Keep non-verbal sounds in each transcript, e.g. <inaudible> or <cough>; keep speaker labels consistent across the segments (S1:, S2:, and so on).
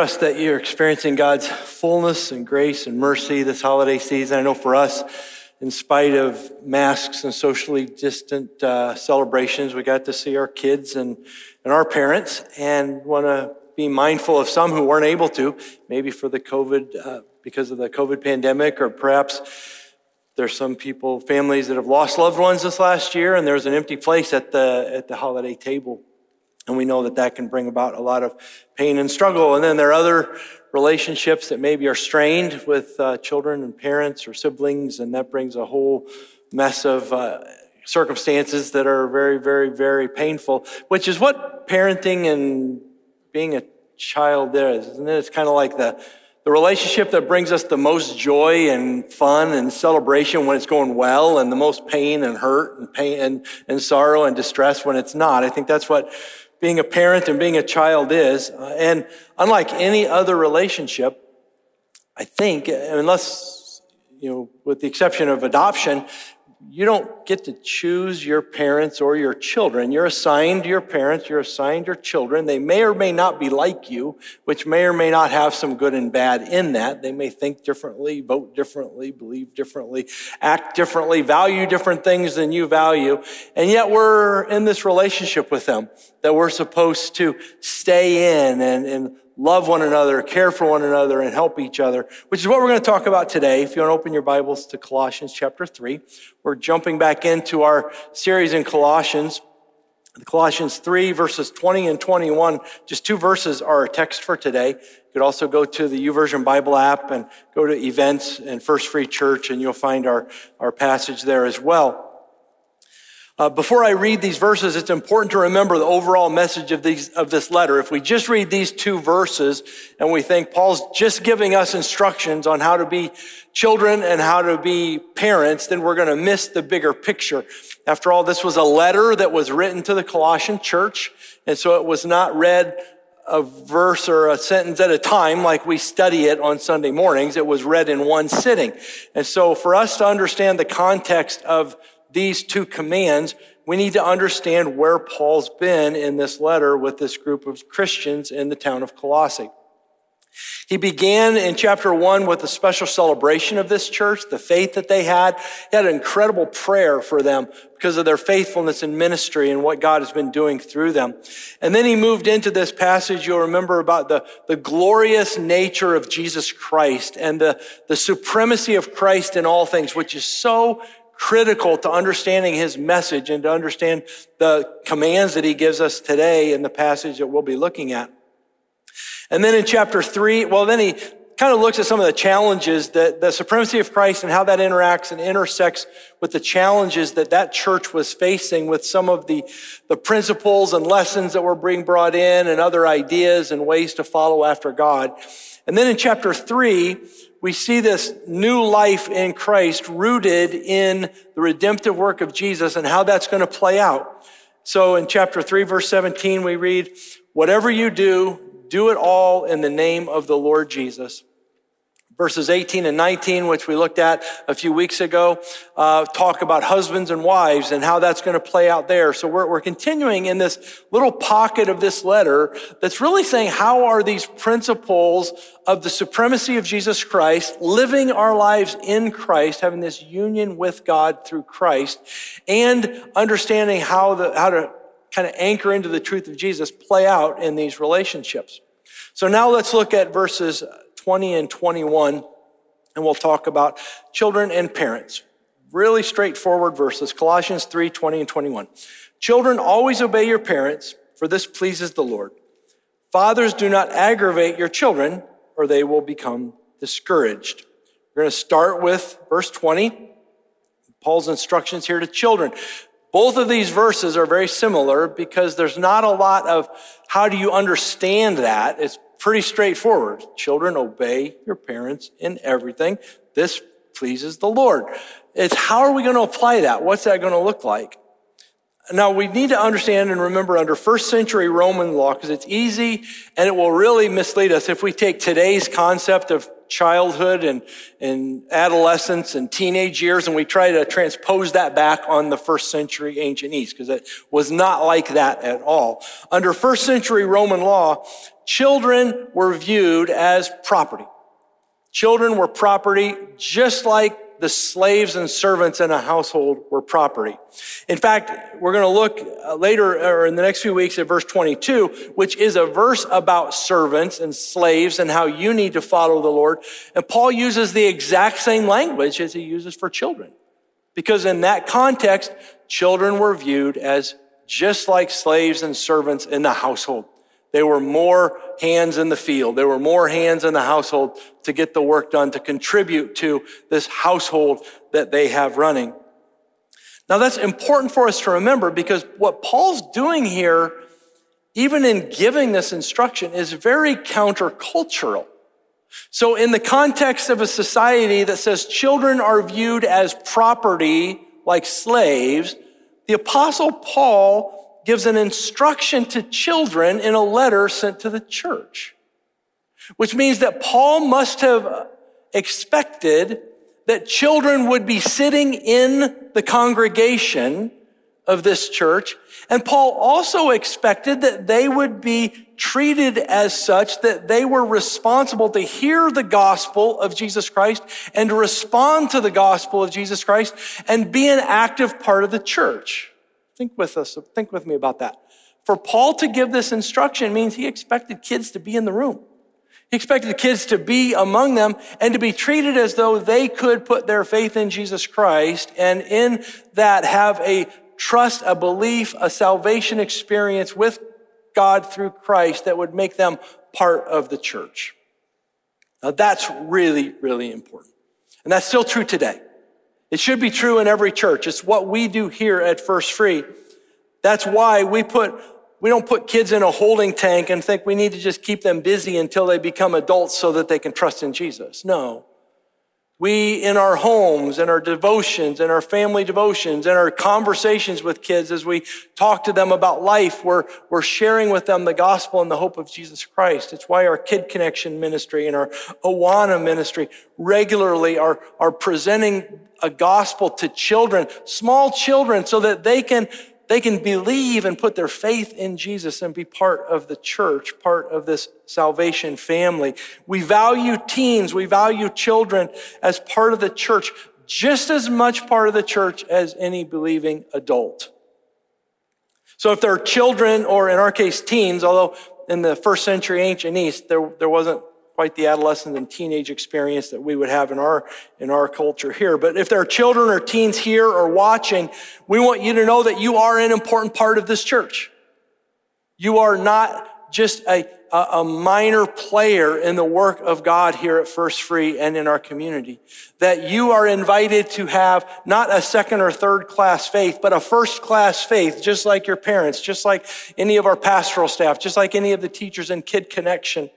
S1: Trust that you're experiencing God's fullness and grace and mercy this holiday season. I know for us, in spite of masks and socially distant uh, celebrations, we got to see our kids and, and our parents and want to be mindful of some who weren't able to, maybe for the COVID, uh, because of the COVID pandemic, or perhaps there's some people, families that have lost loved ones this last year, and there's an empty place at the, at the holiday table. And we know that that can bring about a lot of pain and struggle. And then there are other relationships that maybe are strained with uh, children and parents or siblings, and that brings a whole mess of uh, circumstances that are very, very, very painful, which is what parenting and being a child is, isn't it? It's kind of like the, the relationship that brings us the most joy and fun and celebration when it's going well, and the most pain and hurt and pain and, and sorrow and distress when it's not. I think that's what being a parent and being a child is. Uh, and unlike any other relationship, I think, unless, you know, with the exception of adoption, you don't get to choose your parents or your children. You're assigned your parents, you're assigned your children. They may or may not be like you, which may or may not have some good and bad in that. They may think differently, vote differently, believe differently, act differently, value different things than you value. And yet we're in this relationship with them that we're supposed to stay in and, and love one another, care for one another, and help each other, which is what we're going to talk about today. If you want to open your Bibles to Colossians chapter 3, we're jumping back into our series in Colossians. Colossians 3, verses 20 and 21, just two verses are our text for today. You could also go to the YouVersion Bible app and go to events and First Free Church, and you'll find our, our passage there as well. Uh, before I read these verses, it's important to remember the overall message of, these, of this letter. If we just read these two verses and we think Paul's just giving us instructions on how to be children and how to be parents, then we're going to miss the bigger picture. After all, this was a letter that was written to the Colossian church. And so it was not read a verse or a sentence at a time like we study it on Sunday mornings. It was read in one sitting. And so for us to understand the context of these two commands, we need to understand where Paul's been in this letter with this group of Christians in the town of Colossae. He began in chapter one with a special celebration of this church, the faith that they had. He had an incredible prayer for them because of their faithfulness in ministry and what God has been doing through them. And then he moved into this passage. You'll remember about the, the glorious nature of Jesus Christ and the, the supremacy of Christ in all things, which is so critical to understanding his message and to understand the commands that he gives us today in the passage that we'll be looking at. And then in chapter three, well, then he kind of looks at some of the challenges that the supremacy of Christ and how that interacts and intersects with the challenges that that church was facing with some of the, the principles and lessons that were being brought in and other ideas and ways to follow after God. And then in chapter three, we see this new life in Christ rooted in the redemptive work of Jesus and how that's going to play out. So in chapter 3, verse 17, we read, Whatever you do, do it all in the name of the Lord Jesus Verses 18 and 19, which we looked at a few weeks ago, uh, talk about husbands and wives and how that's going to play out there. So we're, we're continuing in this little pocket of this letter that's really saying how are these principles of the supremacy of Jesus Christ, living our lives in Christ, having this union with God through Christ, and understanding how the, how to kind of anchor into the truth of Jesus play out in these relationships. So now let's look at verses 20 and 21, and we'll talk about children and parents. Really straightforward verses Colossians 3 20 and 21. Children, always obey your parents, for this pleases the Lord. Fathers, do not aggravate your children, or they will become discouraged. We're going to start with verse 20. Paul's instructions here to children. Both of these verses are very similar because there's not a lot of how do you understand that. It's pretty straightforward. Children, obey your parents in everything. This pleases the Lord. It's how are we going to apply that? What's that going to look like? Now we need to understand and remember under first century Roman law, because it's easy and it will really mislead us if we take today's concept of childhood and, and adolescence and teenage years, and we try to transpose that back on the first century ancient East, because it was not like that at all. Under first century Roman law, children were viewed as property. Children were property just like the slaves and servants in a household were property. In fact, we're going to look uh, later or in the next few weeks at verse 22, which is a verse about servants and slaves and how you need to follow the Lord. And Paul uses the exact same language as he uses for children. Because in that context, children were viewed as just like slaves and servants in the household. They were more hands in the field. There were more hands in the household to get the work done, to contribute to this household that they have running. Now that's important for us to remember because what Paul's doing here, even in giving this instruction, is very countercultural. So in the context of a society that says children are viewed as property like slaves, the apostle Paul gives an instruction to children in a letter sent to the church, which means that Paul must have expected that children would be sitting in the congregation of this church. And Paul also expected that they would be treated as such that they were responsible to hear the gospel of Jesus Christ and to respond to the gospel of Jesus Christ and be an active part of the church. Think with us, think with me about that. For Paul to give this instruction means he expected kids to be in the room. He expected the kids to be among them and to be treated as though they could put their faith in Jesus Christ and in that have a trust, a belief, a salvation experience with God through Christ that would make them part of the church. Now that's really, really important. And that's still true today. It should be true in every church. It's what we do here at First Free. That's why we put, we don't put kids in a holding tank and think we need to just keep them busy until they become adults so that they can trust in Jesus. No. We, in our homes, and our devotions, and our family devotions, and our conversations with kids, as we talk to them about life, we're, we're sharing with them the gospel and the hope of Jesus Christ. It's why our Kid Connection ministry and our Awana ministry regularly are, are presenting a gospel to children, small children, so that they can they can believe and put their faith in Jesus and be part of the church, part of this salvation family. We value teens, we value children as part of the church, just as much part of the church as any believing adult. So if there are children, or in our case, teens, although in the first century ancient East, there, there wasn't quite the adolescent and teenage experience that we would have in our, in our culture here. But if there are children or teens here or watching, we want you to know that you are an important part of this church. You are not just a, a minor player in the work of God here at First Free and in our community. That you are invited to have not a second or third class faith, but a first class faith, just like your parents, just like any of our pastoral staff, just like any of the teachers in Kid Connection.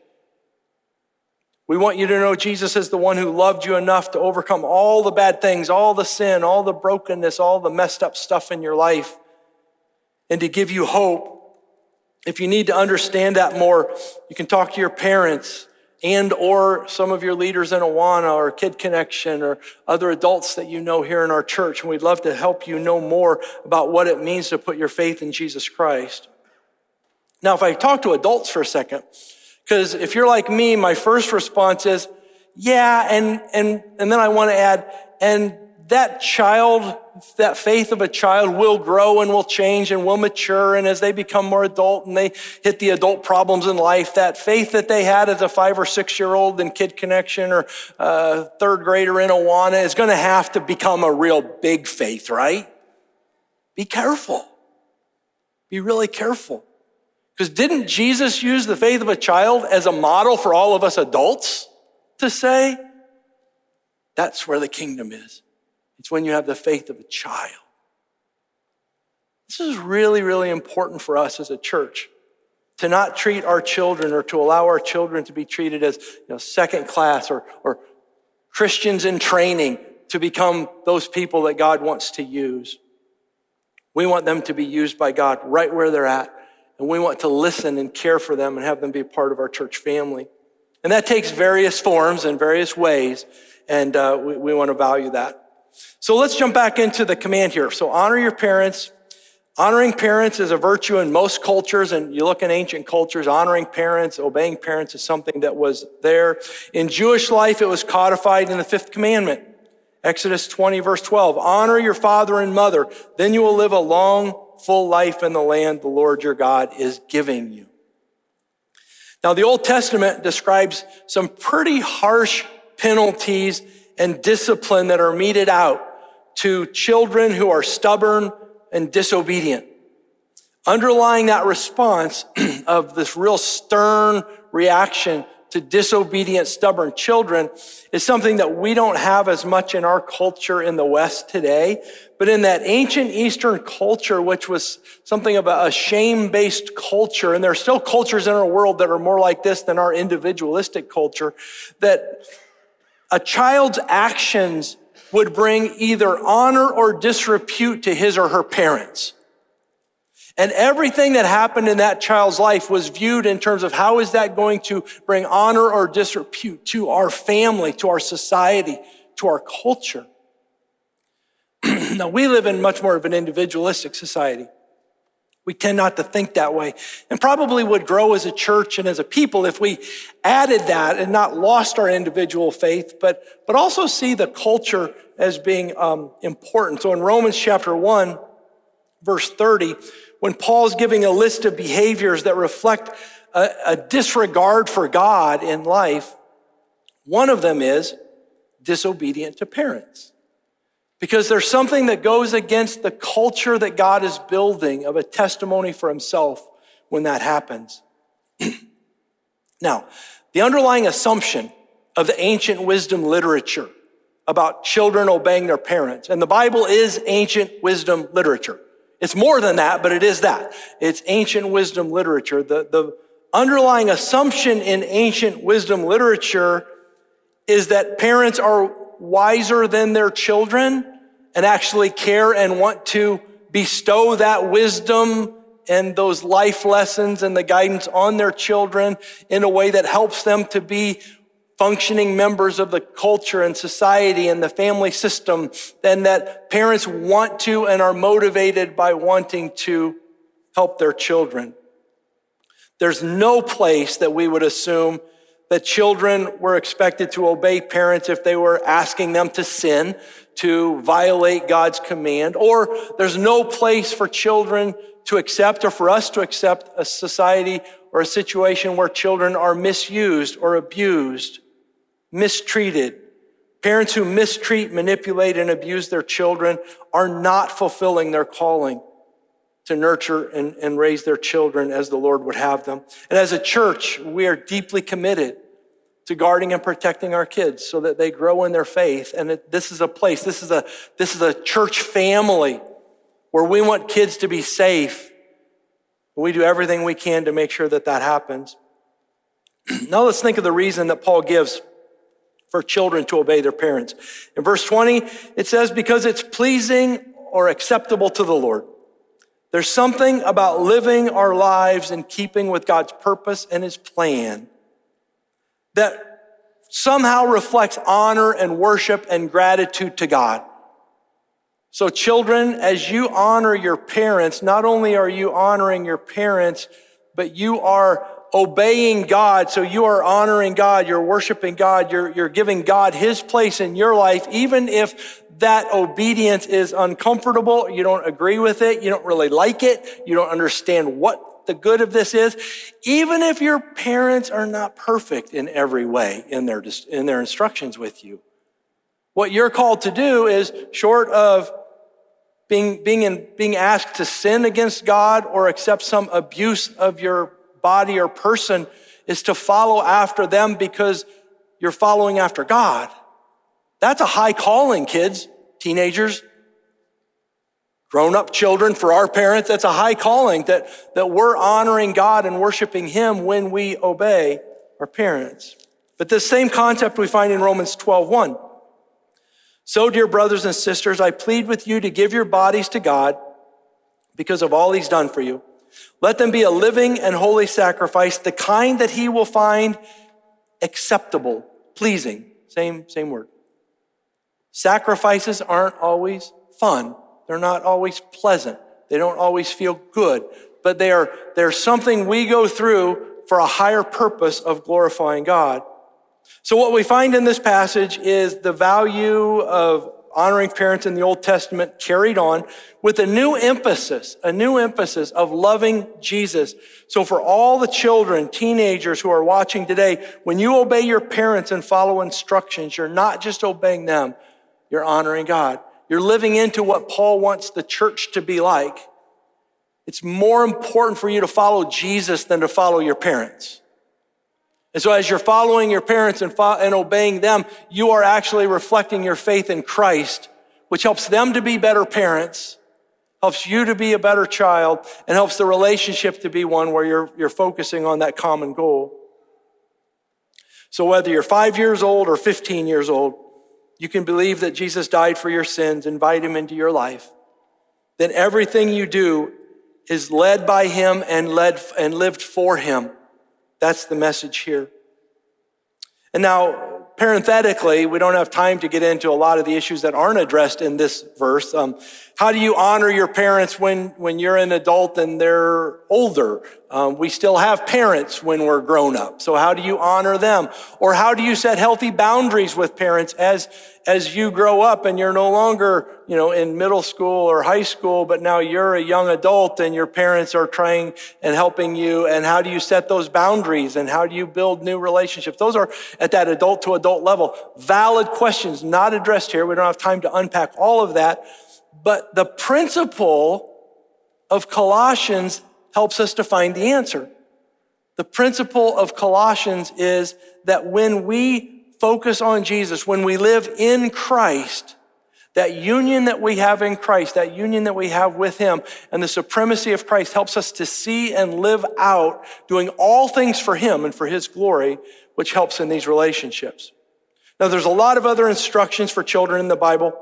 S1: We want you to know Jesus is the one who loved you enough to overcome all the bad things, all the sin, all the brokenness, all the messed up stuff in your life, and to give you hope. If you need to understand that more, you can talk to your parents and or some of your leaders in Awana or Kid Connection or other adults that you know here in our church. And we'd love to help you know more about what it means to put your faith in Jesus Christ. Now, if I talk to adults for a second, because if you're like me, my first response is, yeah, and, and, and then I want to add, and that child, that faith of a child will grow and will change and will mature. And as they become more adult and they hit the adult problems in life, that faith that they had as a five or six year old in Kid Connection or uh, third grader in Awana is going to have to become a real big faith, right? Be careful. Be really careful. Because didn't Jesus use the faith of a child as a model for all of us adults to say, that's where the kingdom is? It's when you have the faith of a child. This is really, really important for us as a church to not treat our children or to allow our children to be treated as you know, second class or, or Christians in training to become those people that God wants to use. We want them to be used by God right where they're at and we want to listen and care for them and have them be part of our church family. And that takes various forms and various ways, and uh, we, we want to value that. So let's jump back into the command here. So honor your parents. Honoring parents is a virtue in most cultures, and you look in ancient cultures, honoring parents, obeying parents is something that was there. In Jewish life, it was codified in the fifth commandment. Exodus 20 verse 12, honor your father and mother, then you will live a long, full life in the land the Lord your God is giving you. Now, the Old Testament describes some pretty harsh penalties and discipline that are meted out to children who are stubborn and disobedient. Underlying that response <clears throat> of this real stern reaction to disobedient, stubborn children is something that we don't have as much in our culture in the West today. But in that ancient Eastern culture, which was something of a shame-based culture, and there are still cultures in our world that are more like this than our individualistic culture, that a child's actions would bring either honor or disrepute to his or her parents. And everything that happened in that child's life was viewed in terms of how is that going to bring honor or disrepute to our family, to our society, to our culture. <clears throat> now, we live in much more of an individualistic society. We tend not to think that way and probably would grow as a church and as a people if we added that and not lost our individual faith, but, but also see the culture as being um, important. So in Romans chapter 1, verse 30, when Paul's giving a list of behaviors that reflect a, a disregard for God in life, one of them is disobedient to parents. Because there's something that goes against the culture that God is building of a testimony for himself when that happens. <clears throat> now, the underlying assumption of the ancient wisdom literature about children obeying their parents, and the Bible is ancient wisdom literature. It's more than that, but it is that. It's ancient wisdom literature. The, the underlying assumption in ancient wisdom literature is that parents are wiser than their children and actually care and want to bestow that wisdom and those life lessons and the guidance on their children in a way that helps them to be functioning members of the culture and society and the family system, then that parents want to and are motivated by wanting to help their children. There's no place that we would assume that children were expected to obey parents if they were asking them to sin, to violate God's command, or there's no place for children to accept or for us to accept a society or a situation where children are misused or abused mistreated. Parents who mistreat, manipulate, and abuse their children are not fulfilling their calling to nurture and, and raise their children as the Lord would have them. And as a church, we are deeply committed to guarding and protecting our kids so that they grow in their faith. And this is a place, this is a, this is a church family where we want kids to be safe. We do everything we can to make sure that that happens. <clears throat> now let's think of the reason that Paul gives for children to obey their parents. In verse 20, it says, because it's pleasing or acceptable to the Lord. There's something about living our lives in keeping with God's purpose and his plan that somehow reflects honor and worship and gratitude to God. So children, as you honor your parents, not only are you honoring your parents, but you are obeying God. So you are honoring God. You're worshiping God. You're, you're giving God his place in your life, even if that obedience is uncomfortable. You don't agree with it. You don't really like it. You don't understand what the good of this is. Even if your parents are not perfect in every way in their, in their instructions with you. What you're called to do is short of being, being, in, being asked to sin against God or accept some abuse of your body or person is to follow after them because you're following after God. That's a high calling, kids, teenagers, grown up children for our parents. That's a high calling that, that we're honoring God and worshiping Him when we obey our parents. But this same concept we find in Romans 12, 1. So, dear brothers and sisters, I plead with you to give your bodies to God because of all He's done for you. Let them be a living and holy sacrifice, the kind that he will find acceptable, pleasing. Same, same word. Sacrifices aren't always fun. They're not always pleasant. They don't always feel good, but they are, they're something we go through for a higher purpose of glorifying God. So what we find in this passage is the value of honoring parents in the Old Testament carried on with a new emphasis, a new emphasis of loving Jesus. So for all the children, teenagers who are watching today, when you obey your parents and follow instructions, you're not just obeying them, you're honoring God. You're living into what Paul wants the church to be like. It's more important for you to follow Jesus than to follow your parents. And so as you're following your parents and, fo- and obeying them, you are actually reflecting your faith in Christ, which helps them to be better parents, helps you to be a better child, and helps the relationship to be one where you're, you're focusing on that common goal. So whether you're five years old or 15 years old, you can believe that Jesus died for your sins, invite him into your life. Then everything you do is led by him and led and lived for him. That's the message here. And now, parenthetically, we don't have time to get into a lot of the issues that aren't addressed in this verse. Um, how do you honor your parents when, when you're an adult and they're older? Um, we still have parents when we're grown up. So how do you honor them? Or how do you set healthy boundaries with parents as as you grow up and you're no longer, you know, in middle school or high school, but now you're a young adult and your parents are trying and helping you. And how do you set those boundaries and how do you build new relationships? Those are at that adult to adult level. Valid questions not addressed here. We don't have time to unpack all of that. But the principle of Colossians helps us to find the answer. The principle of Colossians is that when we focus on Jesus, when we live in Christ, that union that we have in Christ, that union that we have with Him, and the supremacy of Christ helps us to see and live out doing all things for Him and for His glory, which helps in these relationships. Now, there's a lot of other instructions for children in the Bible.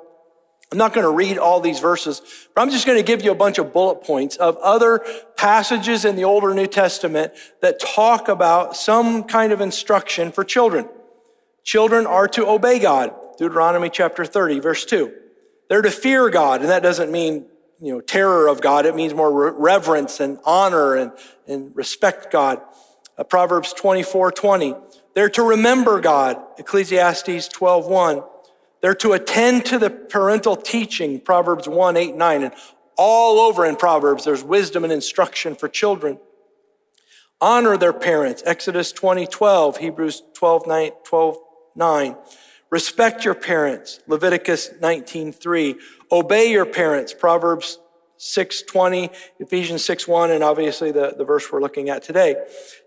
S1: I'm not going to read all these verses, but I'm just going to give you a bunch of bullet points of other passages in the Older New Testament that talk about some kind of instruction for children. Children are to obey God. Deuteronomy chapter 30, verse 2. They're to fear God, and that doesn't mean, you know, terror of God. It means more reverence and honor and, and respect God. Uh, Proverbs 24, 20. They're to remember God. Ecclesiastes 12, 1. They're to attend to the parental teaching. Proverbs 1, 8, 9. And all over in Proverbs, there's wisdom and instruction for children. Honor their parents. Exodus 20, 12. Hebrews 12, 9, 12, 9. Respect your parents, Leviticus 19:3. Obey your parents, Proverbs 6:20, Ephesians 6, 1, and obviously the, the verse we're looking at today.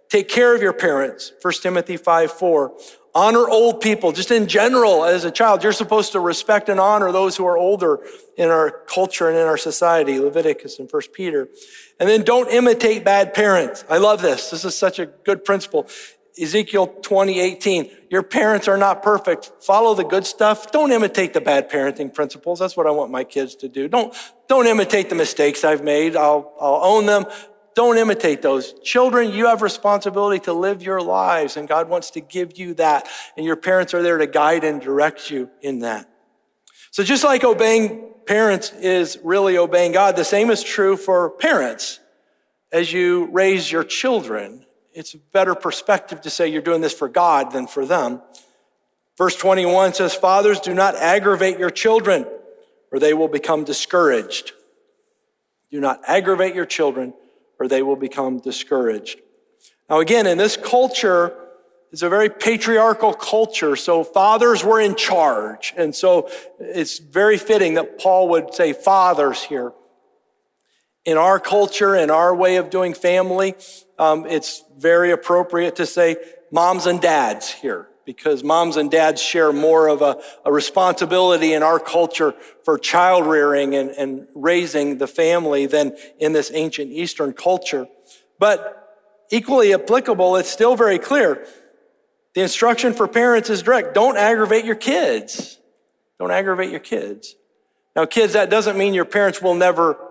S1: Take care of your parents, 1 Timothy 5:4. Honor old people, just in general, as a child, you're supposed to respect and honor those who are older in our culture and in our society, Leviticus and First Peter. And then don't imitate bad parents. I love this. This is such a good principle. Ezekiel 20, 18. Your parents are not perfect. Follow the good stuff. Don't imitate the bad parenting principles. That's what I want my kids to do. Don't, don't imitate the mistakes I've made. I'll, I'll own them. Don't imitate those. Children, you have responsibility to live your lives and God wants to give you that. And your parents are there to guide and direct you in that. So just like obeying parents is really obeying God, the same is true for parents as you raise your children it's a better perspective to say you're doing this for God than for them. Verse 21 says, Fathers, do not aggravate your children, or they will become discouraged. Do not aggravate your children, or they will become discouraged. Now, again, in this culture, it's a very patriarchal culture, so fathers were in charge. And so it's very fitting that Paul would say fathers here. In our culture, in our way of doing family, um, it's very appropriate to say moms and dads here because moms and dads share more of a, a responsibility in our culture for child rearing and, and raising the family than in this ancient Eastern culture. But equally applicable, it's still very clear. The instruction for parents is direct. Don't aggravate your kids. Don't aggravate your kids. Now, kids, that doesn't mean your parents will never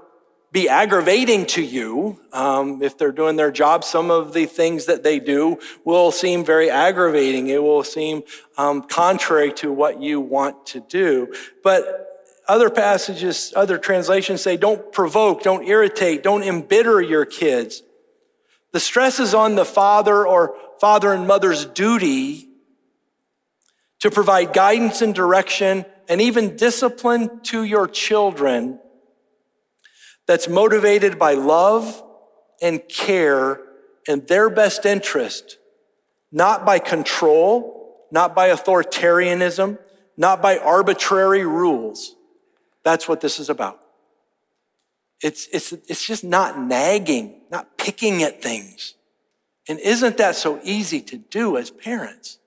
S1: be aggravating to you. Um, if they're doing their job, some of the things that they do will seem very aggravating. It will seem um, contrary to what you want to do. But other passages, other translations say, don't provoke, don't irritate, don't embitter your kids. The stress is on the father or father and mother's duty to provide guidance and direction and even discipline to your children that's motivated by love and care and their best interest, not by control, not by authoritarianism, not by arbitrary rules. That's what this is about. It's, it's, it's just not nagging, not picking at things. And isn't that so easy to do as parents?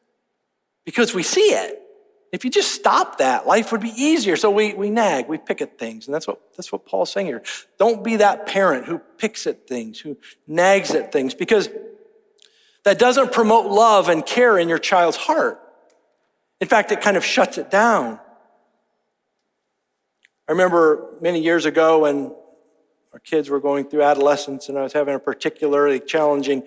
S1: Because we see it. If you just stop that, life would be easier. So we, we nag, we pick at things. And that's what, that's what Paul's saying here. Don't be that parent who picks at things, who nags at things, because that doesn't promote love and care in your child's heart. In fact, it kind of shuts it down. I remember many years ago when our kids were going through adolescence and I was having a particularly challenging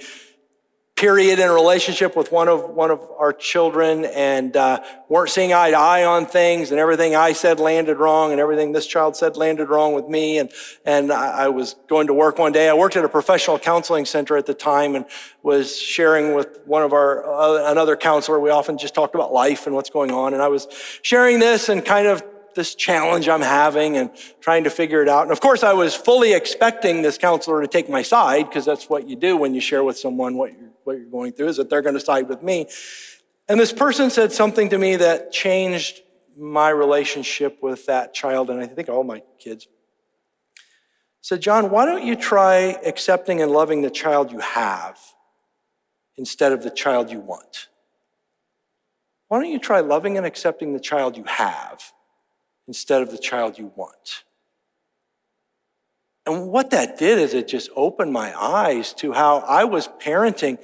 S1: period in a relationship with one of one of our children and uh, weren't seeing eye to eye on things and everything I said landed wrong and everything this child said landed wrong with me. And and I, I was going to work one day. I worked at a professional counseling center at the time and was sharing with one of our uh, another counselor. We often just talked about life and what's going on. And I was sharing this and kind of this challenge I'm having and trying to figure it out. And of course, I was fully expecting this counselor to take my side because that's what you do when you share with someone what you're, what you're going through is that they're going to side with me. And this person said something to me that changed my relationship with that child and I think all my kids. Said, John, why don't you try accepting and loving the child you have instead of the child you want? Why don't you try loving and accepting the child you have instead of the child you want. And what that did is it just opened my eyes to how I was parenting,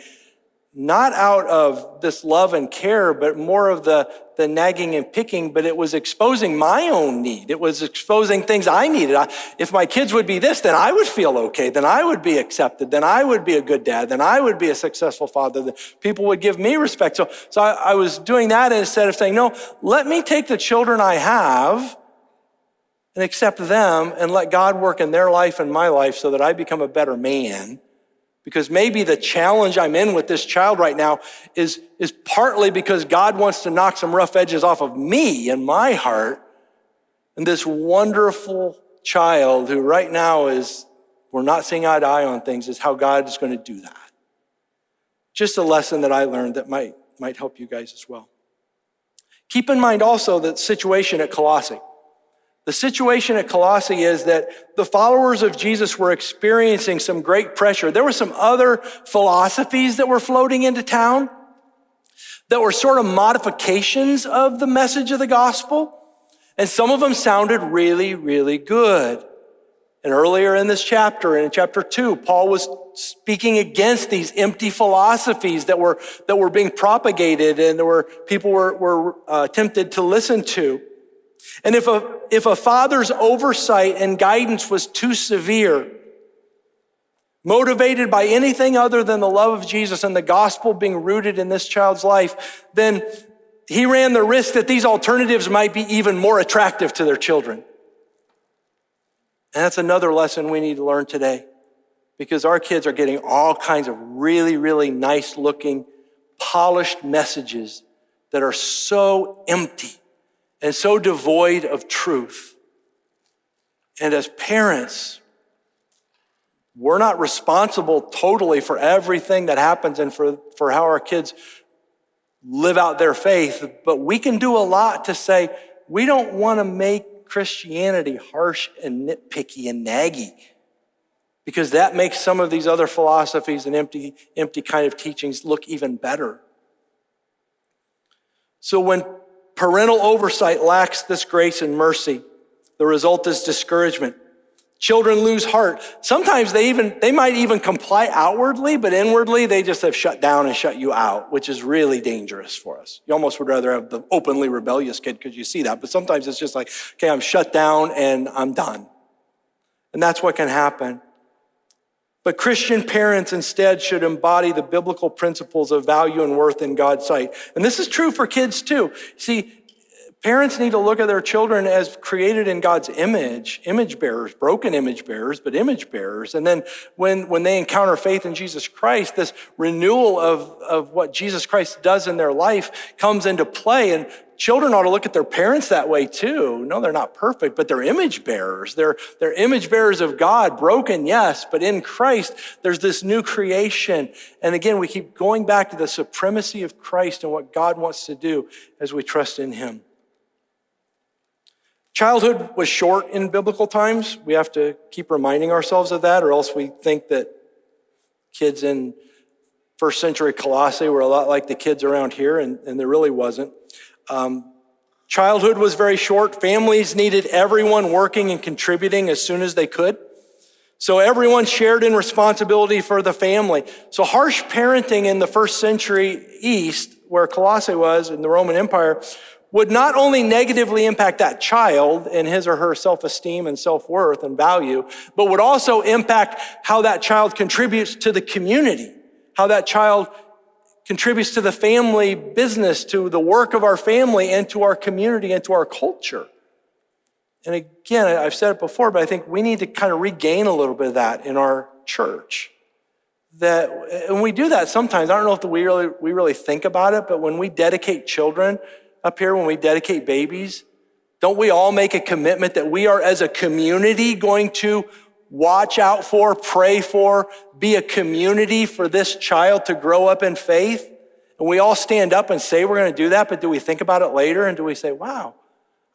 S1: not out of this love and care, but more of the, the nagging and picking, but it was exposing my own need. It was exposing things I needed. I, if my kids would be this, then I would feel okay. Then I would be accepted. Then I would be a good dad. Then I would be a successful father. Then people would give me respect. So, so I, I was doing that instead of saying, no, let me take the children I have and accept them and let God work in their life and my life so that I become a better man. Because maybe the challenge I'm in with this child right now is, is partly because God wants to knock some rough edges off of me and my heart. And this wonderful child who right now is, we're not seeing eye to eye on things, is how God is going to do that. Just a lesson that I learned that might, might help you guys as well. Keep in mind also the situation at Colossae. The situation at Colossae is that the followers of Jesus were experiencing some great pressure. There were some other philosophies that were floating into town that were sort of modifications of the message of the gospel. And some of them sounded really, really good. And earlier in this chapter, in chapter two, Paul was speaking against these empty philosophies that were, that were being propagated and there were, people were, were uh, tempted to listen to. And if a, if a father's oversight and guidance was too severe, motivated by anything other than the love of Jesus and the gospel being rooted in this child's life, then he ran the risk that these alternatives might be even more attractive to their children. And that's another lesson we need to learn today because our kids are getting all kinds of really, really nice looking, polished messages that are so empty and so devoid of truth. And as parents, we're not responsible totally for everything that happens and for, for how our kids live out their faith, but we can do a lot to say, we don't want to make Christianity harsh and nitpicky and naggy because that makes some of these other philosophies and empty, empty kind of teachings look even better. So when parental oversight lacks this grace and mercy. The result is discouragement. Children lose heart. Sometimes they even, they might even comply outwardly, but inwardly they just have shut down and shut you out, which is really dangerous for us. You almost would rather have the openly rebellious kid because you see that, but sometimes it's just like, okay, I'm shut down and I'm done. And that's what can happen. But Christian parents instead should embody the biblical principles of value and worth in God's sight. And this is true for kids too. See, parents need to look at their children as created in God's image, image bearers, broken image bearers, but image bearers. And then when, when they encounter faith in Jesus Christ, this renewal of, of what Jesus Christ does in their life comes into play. And children ought to look at their parents that way too. No, they're not perfect, but they're image bearers. They're, they're image bearers of God, broken, yes, but in Christ, there's this new creation. And again, we keep going back to the supremacy of Christ and what God wants to do as we trust in Him. Childhood was short in biblical times. We have to keep reminding ourselves of that, or else we think that kids in first century Colossae were a lot like the kids around here, and, and there really wasn't. Um, childhood was very short. Families needed everyone working and contributing as soon as they could. So everyone shared in responsibility for the family. So harsh parenting in the first century East, where Colossae was in the Roman Empire, would not only negatively impact that child and his or her self-esteem and self-worth and value, but would also impact how that child contributes to the community, how that child contributes to the family business, to the work of our family, and to our community and to our culture. And again, I've said it before, but I think we need to kind of regain a little bit of that in our church. That, and we do that sometimes. I don't know if we really, we really think about it, but when we dedicate children up here, when we dedicate babies, don't we all make a commitment that we are as a community going to watch out for, pray for, be a community for this child to grow up in faith. And we all stand up and say we're going to do that, but do we think about it later and do we say, wow,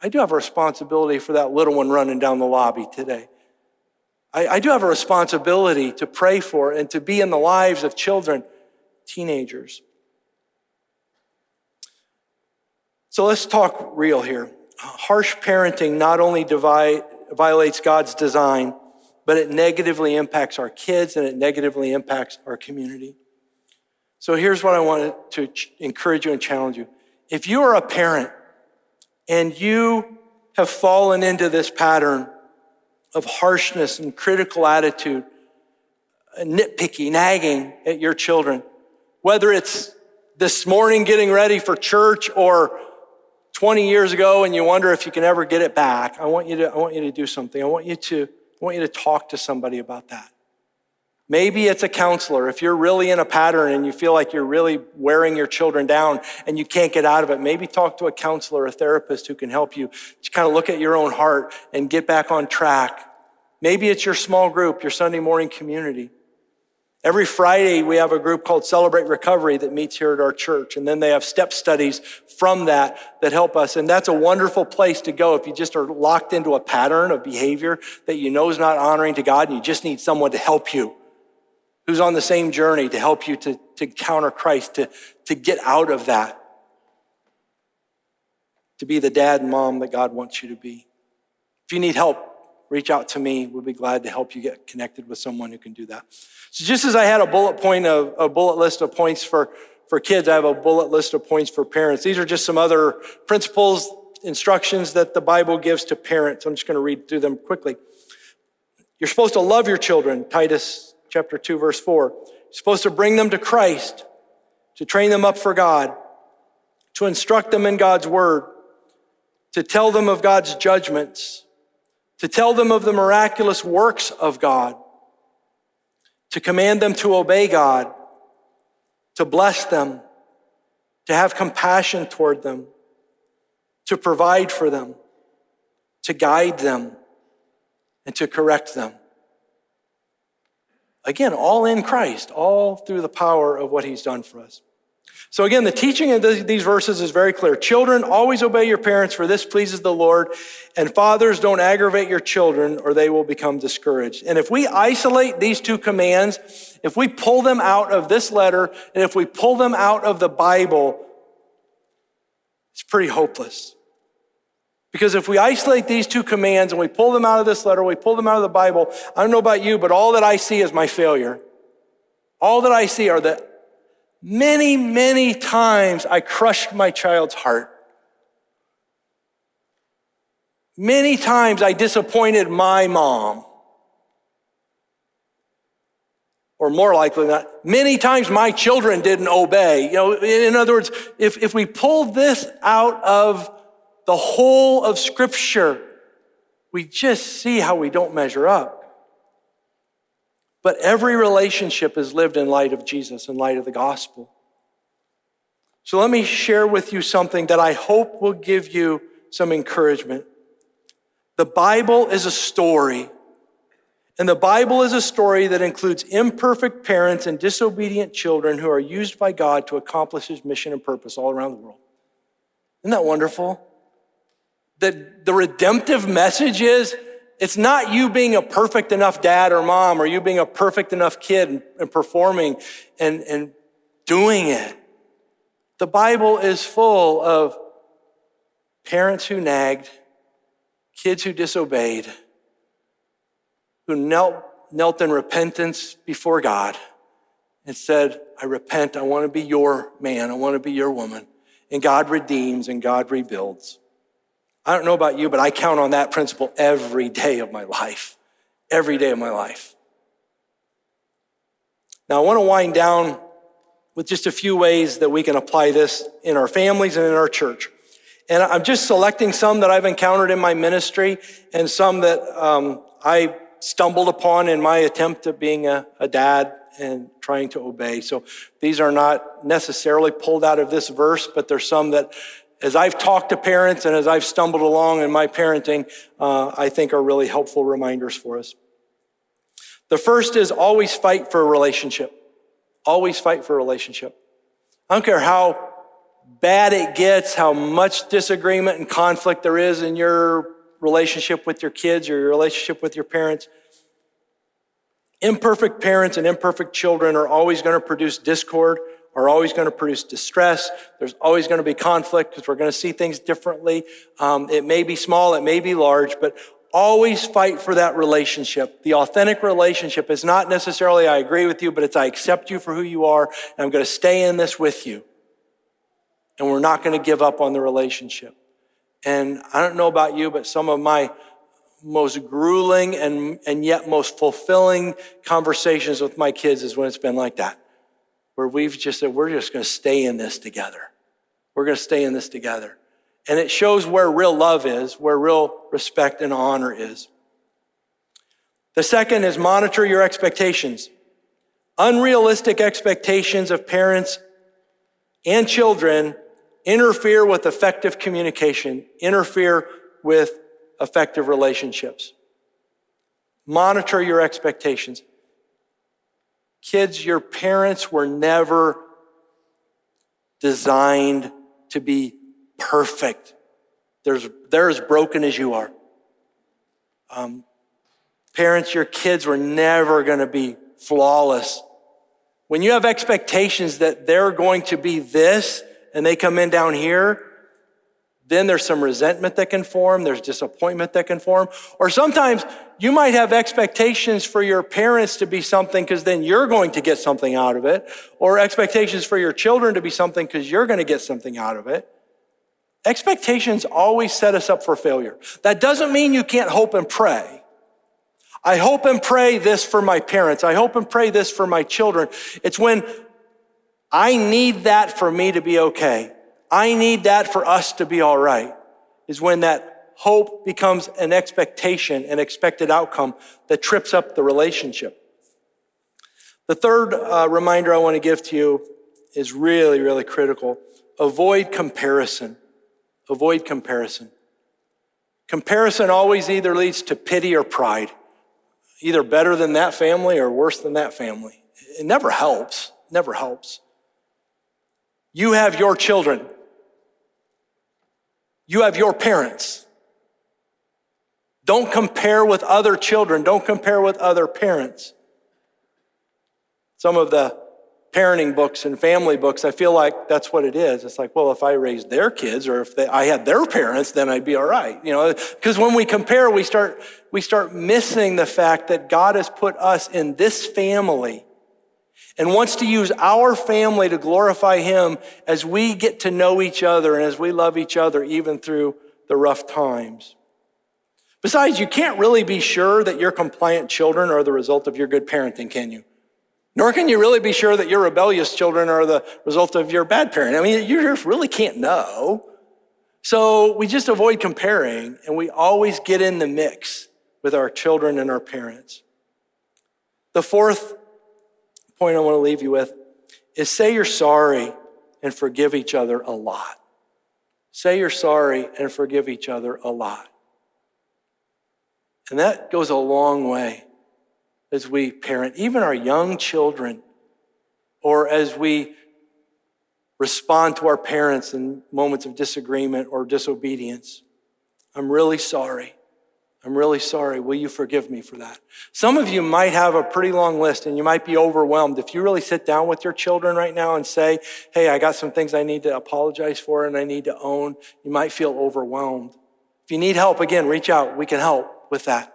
S1: I do have a responsibility for that little one running down the lobby today? I, I do have a responsibility to pray for and to be in the lives of children, teenagers. So let's talk real here. Harsh parenting not only divide, violates God's design, but it negatively impacts our kids and it negatively impacts our community. So here's what I want to encourage you and challenge you. If you are a parent and you have fallen into this pattern of harshness and critical attitude, nitpicky, nagging at your children, whether it's this morning getting ready for church or 20 years ago and you wonder if you can ever get it back, I want you to, I want you to do something. I want you to I want you to talk to somebody about that. Maybe it's a counselor. If you're really in a pattern and you feel like you're really wearing your children down and you can't get out of it, maybe talk to a counselor, a therapist who can help you to kind of look at your own heart and get back on track. Maybe it's your small group, your Sunday morning community. Every Friday, we have a group called Celebrate Recovery that meets here at our church. And then they have step studies from that that help us. And that's a wonderful place to go if you just are locked into a pattern of behavior that you know is not honoring to God and you just need someone to help you who's on the same journey to help you to, to counter Christ, to, to get out of that, to be the dad and mom that God wants you to be. If you need help, reach out to me. We'll be glad to help you get connected with someone who can do that. So just as I had a bullet point of a bullet list of points for, for kids, I have a bullet list of points for parents. These are just some other principles, instructions that the Bible gives to parents. I'm just going to read through them quickly. You're supposed to love your children, Titus chapter 2, verse 4. You're supposed to bring them to Christ, to train them up for God, to instruct them in God's word, to tell them of God's judgments, to tell them of the miraculous works of God to command them to obey God, to bless them, to have compassion toward them, to provide for them, to guide them, and to correct them. Again, all in Christ, all through the power of what he's done for us. So again, the teaching of these verses is very clear. Children, always obey your parents, for this pleases the Lord. And fathers, don't aggravate your children, or they will become discouraged. And if we isolate these two commands, if we pull them out of this letter, and if we pull them out of the Bible, it's pretty hopeless. Because if we isolate these two commands and we pull them out of this letter, we pull them out of the Bible, I don't know about you, but all that I see is my failure. All that I see are the Many, many times I crushed my child's heart. Many times I disappointed my mom. Or more likely than not, many times my children didn't obey. You know, in other words, if, if we pull this out of the whole of scripture, we just see how we don't measure up. But every relationship is lived in light of Jesus, in light of the gospel. So let me share with you something that I hope will give you some encouragement. The Bible is a story. And the Bible is a story that includes imperfect parents and disobedient children who are used by God to accomplish his mission and purpose all around the world. Isn't that wonderful? That the redemptive message is it's not you being a perfect enough dad or mom or you being a perfect enough kid and, performing and, and doing it. The Bible is full of parents who nagged, kids who disobeyed, who knelt, knelt in repentance before God and said, I repent. I want to be your man. I want to be your woman. And God redeems and God rebuilds. I don't know about you, but I count on that principle every day of my life. Every day of my life. Now, I want to wind down with just a few ways that we can apply this in our families and in our church. And I'm just selecting some that I've encountered in my ministry and some that um, I stumbled upon in my attempt at being a, a dad and trying to obey. So these are not necessarily pulled out of this verse, but there's some that as I've talked to parents and as I've stumbled along in my parenting, uh, I think are really helpful reminders for us. The first is always fight for a relationship. Always fight for a relationship. I don't care how bad it gets, how much disagreement and conflict there is in your relationship with your kids or your relationship with your parents. Imperfect parents and imperfect children are always going to produce discord, are always going to produce distress. There's always going to be conflict because we're going to see things differently. Um, it may be small, it may be large, but always fight for that relationship. The authentic relationship is not necessarily I agree with you, but it's I accept you for who you are, and I'm going to stay in this with you and we're not going to give up on the relationship. And I don't know about you, but some of my most grueling and, and yet most fulfilling conversations with my kids is when it's been like that, where we've just said, we're just going to stay in this together. We're going to stay in this together. And it shows where real love is, where real respect and honor is. The second is monitor your expectations. Unrealistic expectations of parents and children interfere with effective communication, interfere with effective relationships. Monitor your expectations. Kids, your parents were never designed to be perfect. There's, they're as broken as you are. Um, parents, your kids were never going to be flawless. When you have expectations that they're going to be this, and they come in down here, then there's some resentment that can form, there's disappointment that can form. Or sometimes you might have expectations for your parents to be something because then you're going to get something out of it, or expectations for your children to be something because you're going to get something out of it. Expectations always set us up for failure. That doesn't mean you can't hope and pray. I hope and pray this for my parents. I hope and pray this for my children. It's when I need that for me to be okay. I need that for us to be all right, is when that hope becomes an expectation, an expected outcome that trips up the relationship. The third uh, reminder I want to give to you is really, really critical. Avoid comparison. Avoid comparison. Comparison always either leads to pity or pride, either better than that family or worse than that family. It never helps, never helps. You have your children. You have your parents. Don't compare with other children. Don't compare with other parents. Some of the parenting books and family books, I feel like that's what it is. It's like, well, if I raised their kids or if they, I had their parents, then I'd be all right. You know, because when we compare, we start, we start missing the fact that God has put us in this family and wants to use our family to glorify Him as we get to know each other and as we love each other even through the rough times. Besides, you can't really be sure that your compliant children are the result of your good parenting, can you? Nor can you really be sure that your rebellious children are the result of your bad parenting. I mean, you just really can't know. So we just avoid comparing and we always get in the mix with our children and our parents. The fourth point I want to leave you with is say you're sorry and forgive each other a lot. Say you're sorry and forgive each other a lot. And that goes a long way as we parent, even our young children, or as we respond to our parents in moments of disagreement or disobedience. I'm really sorry. I'm really sorry. Will you forgive me for that? Some of you might have a pretty long list and you might be overwhelmed. If you really sit down with your children right now and say, Hey, I got some things I need to apologize for and I need to own, you might feel overwhelmed. If you need help, again, reach out. We can help with that.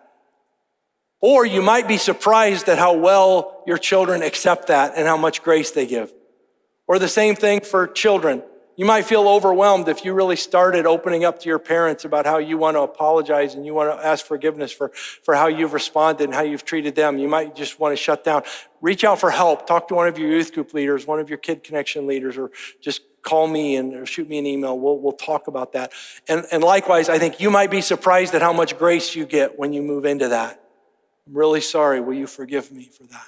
S1: Or you might be surprised at how well your children accept that and how much grace they give. Or the same thing for children. You might feel overwhelmed if you really started opening up to your parents about how you want to apologize and you want to ask forgiveness for, for how you've responded and how you've treated them. You might just want to shut down. Reach out for help. Talk to one of your youth group leaders, one of your kid connection leaders, or just call me and shoot me an email. We'll, we'll talk about that. And, and likewise, I think you might be surprised at how much grace you get when you move into that. I'm really sorry. Will you forgive me for that?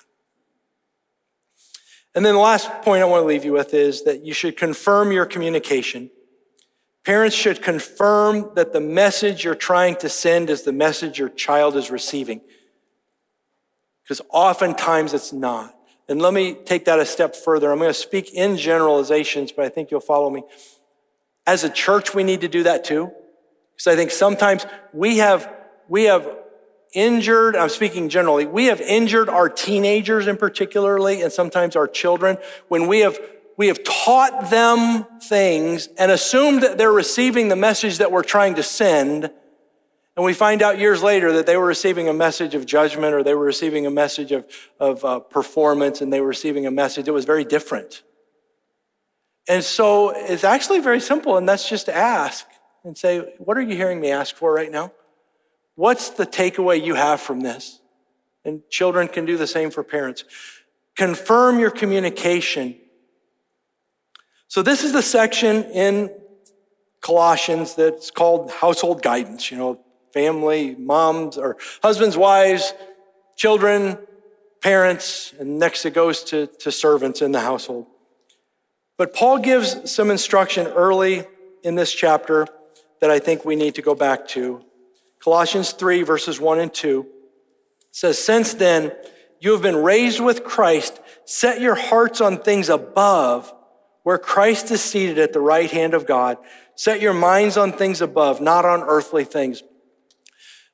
S1: And then the last point I want to leave you with is that you should confirm your communication. Parents should confirm that the message you're trying to send is the message your child is receiving. Because oftentimes it's not. And let me take that a step further. I'm going to speak in generalizations, but I think you'll follow me. As a church, we need to do that too. Because I think sometimes we have, we have injured, I'm speaking generally, we have injured our teenagers in particularly, and sometimes our children, when we have we have taught them things and assumed that they're receiving the message that we're trying to send. And we find out years later that they were receiving a message of judgment or they were receiving a message of, of uh, performance and they were receiving a message that was very different. And so it's actually very simple, and that's just to ask and say, What are you hearing me ask for right now? What's the takeaway you have from this? And children can do the same for parents. Confirm your communication. So this is the section in Colossians that's called household guidance, you know, family, moms or husbands, wives, children, parents, and next it goes to, to servants in the household. But Paul gives some instruction early in this chapter that I think we need to go back to. Colossians 3, verses 1 and 2 says, Since then, you have been raised with Christ. Set your hearts on things above, where Christ is seated at the right hand of God. Set your minds on things above, not on earthly things.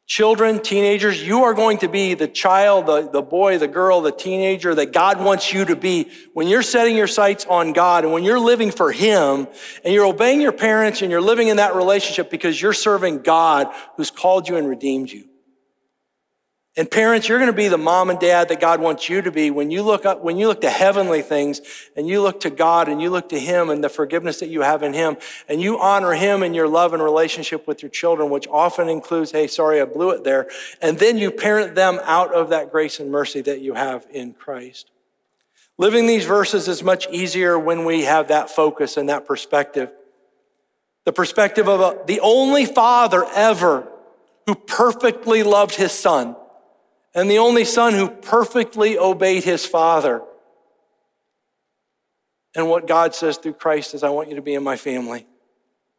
S1: Children, teenagers, you are going to be the child, the, the boy, the girl, the teenager that God wants you to be. When you're setting your sights on God and when you're living for Him and you're obeying your parents and you're living in that relationship because you're serving God who's called you and redeemed you. And parents, you're going to be the mom and dad that God wants you to be when you look up, when you look to heavenly things and you look to God and you look to Him and the forgiveness that you have in Him and you honor Him in your love and relationship with your children, which often includes, Hey, sorry, I blew it there. And then you parent them out of that grace and mercy that you have in Christ. Living these verses is much easier when we have that focus and that perspective. The perspective of a, the only father ever who perfectly loved his son and the only son who perfectly obeyed his father. And what God says through Christ is, I want you to be in my family.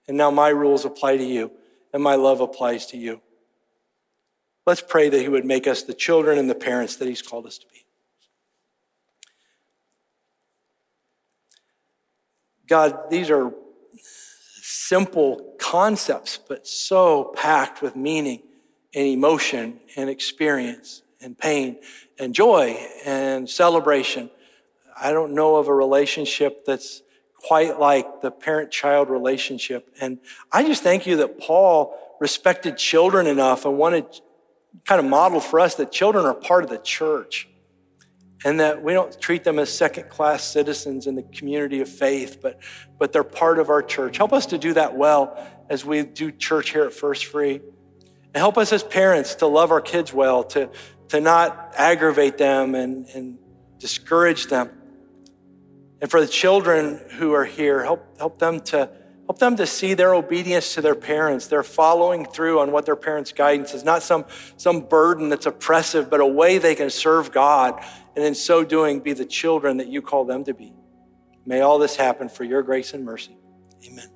S1: And now my rules apply to you, and my love applies to you. Let's pray that he would make us the children and the parents that he's called us to be. God, these are simple concepts, but so packed with meaning and emotion and experience and pain and joy and celebration. I don't know of a relationship that's quite like the parent child relationship. And I just thank you that Paul respected children enough and wanted kind of model for us that children are part of the church and that we don't treat them as second class citizens in the community of faith, but, but they're part of our church. Help us to do that well as we do church here at First Free. And help us as parents to love our kids well, to, to not aggravate them and, and discourage them. And for the children who are here, help, help them to help them to see their obedience to their parents, their following through on what their parents' guidance is, not some, some burden that's oppressive, but a way they can serve God, and in so doing, be the children that you call them to be. May all this happen for your grace and mercy. Amen.